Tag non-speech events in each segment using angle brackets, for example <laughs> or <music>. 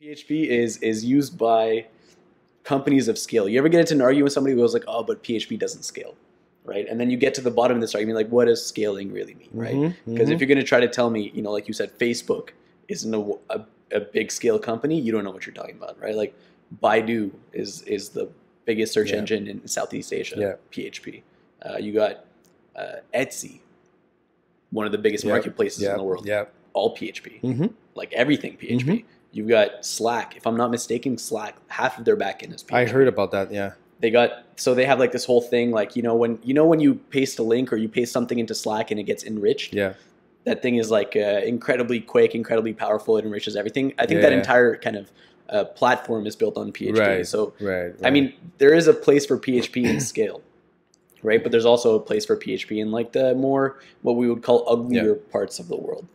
PHP is is used by companies of scale. You ever get into an argument with somebody who goes like, "Oh, but PHP doesn't scale," right? And then you get to the bottom of this argument, like, what does scaling really mean, right? Because mhm. if you're going to try to tell me, you know, like you said, Facebook isn't a, a, a big scale company, you don't know what you're talking about, right? Like Baidu is is the biggest search Yeah. engine in Southeast Asia, Yeah. PHP. Uh, you got uh, Etsy, one of the biggest Yeah. marketplaces yeah, in the world, Yeah. all PHP hmm like everything PHP. You've got Slack. If I'm not mistaken, Slack half of their backend is PHP. I heard about that. Yeah. they got so they have like this whole thing like you know when you know when you paste a link or you paste something into Slack and it gets enriched. Yeah. That thing is like uh, incredibly quick, incredibly powerful. It enriches everything. I think Yeah, that yeah. entire kind of uh, platform is built on PHP. Right. So Right. I mean, there is a place for PHP in <clears throat> scale, right? But there's also a place for PHP in like the more what we would call uglier parts of the world.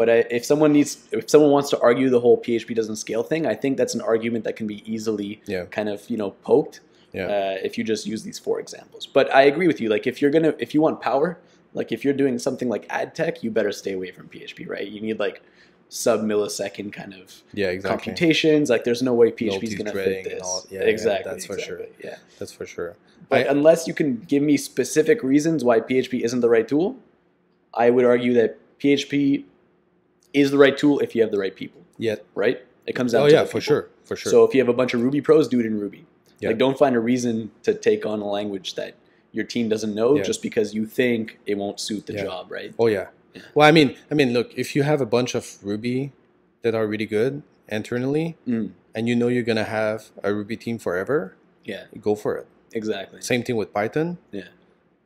But I, if someone needs, if someone wants to argue the whole PHP doesn't scale thing, I think that's an argument that can be easily Yeah. kind of you know poked Yeah. uh, if you just use these four examples. But I agree with you. Like if you're gonna, if you want power, like if you're doing something like ad tech, you better stay away from PHP, right? You need like sub millisecond kind of yeah. Exactly. computations. Like there's no way PHP is going to fit this. all- yeah, yeah, exactly. that's for sure. Yeah. That's for sure. But I- unless you can give me specific reasons why PHP isn't the right tool, I would argue that PHP is the right tool if you have the right people, Yeah. right? It comes down Oh to yeah, for people. sure. For sure. So if you have a bunch of Ruby pros, do it in Ruby. Yeah. Like don't find a reason to take on a language that your team doesn't know Yeah. just because you think it won't suit the Yeah. job, right? Oh yeah. Yeah. Well, I mean, I mean, look, if you have a bunch of Ruby that are really good internally, Mm. and you know you're gonna have a Ruby team forever, Yeah, go for it. exactly. Same thing with Python Yeah.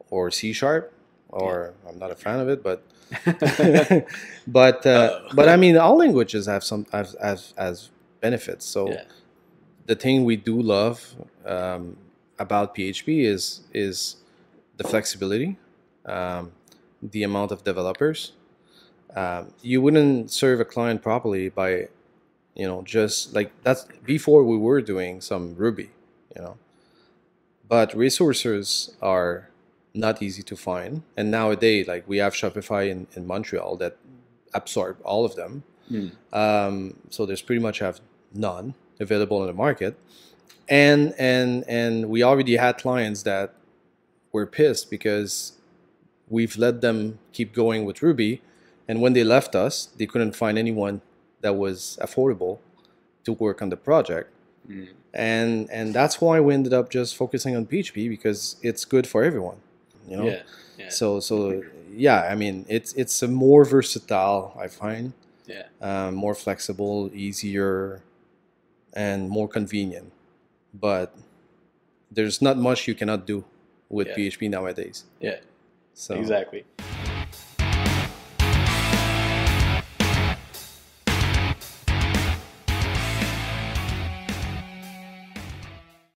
or C sharp, or I'm not a fan of it, but <laughs> <laughs> but uh, but I mean, all languages have some as as, as benefits. So Yeah. the thing we do love um, about PHP is is the flexibility, um, the amount of developers. Um, you wouldn't serve a client properly by, you know, just like that's before we were doing some Ruby, you know. But resources are not easy to find, and nowadays, like we have Shopify in, in Montreal that absorb all of them. Mm. Um, so there's pretty much have none available in the market, and and and we already had clients that were pissed because we've let them keep going with Ruby, and when they left us, they couldn't find anyone that was affordable to work on the project, Mm. and and that's why we ended up just focusing on PHP because it's good for everyone, you know. Yeah. Yeah. So so yeah, I mean it's it's a more versatile I find yeah. um, more flexible, easier, and more convenient. But there's not much you cannot do with Yeah. PHP nowadays. Yeah. So Exactly.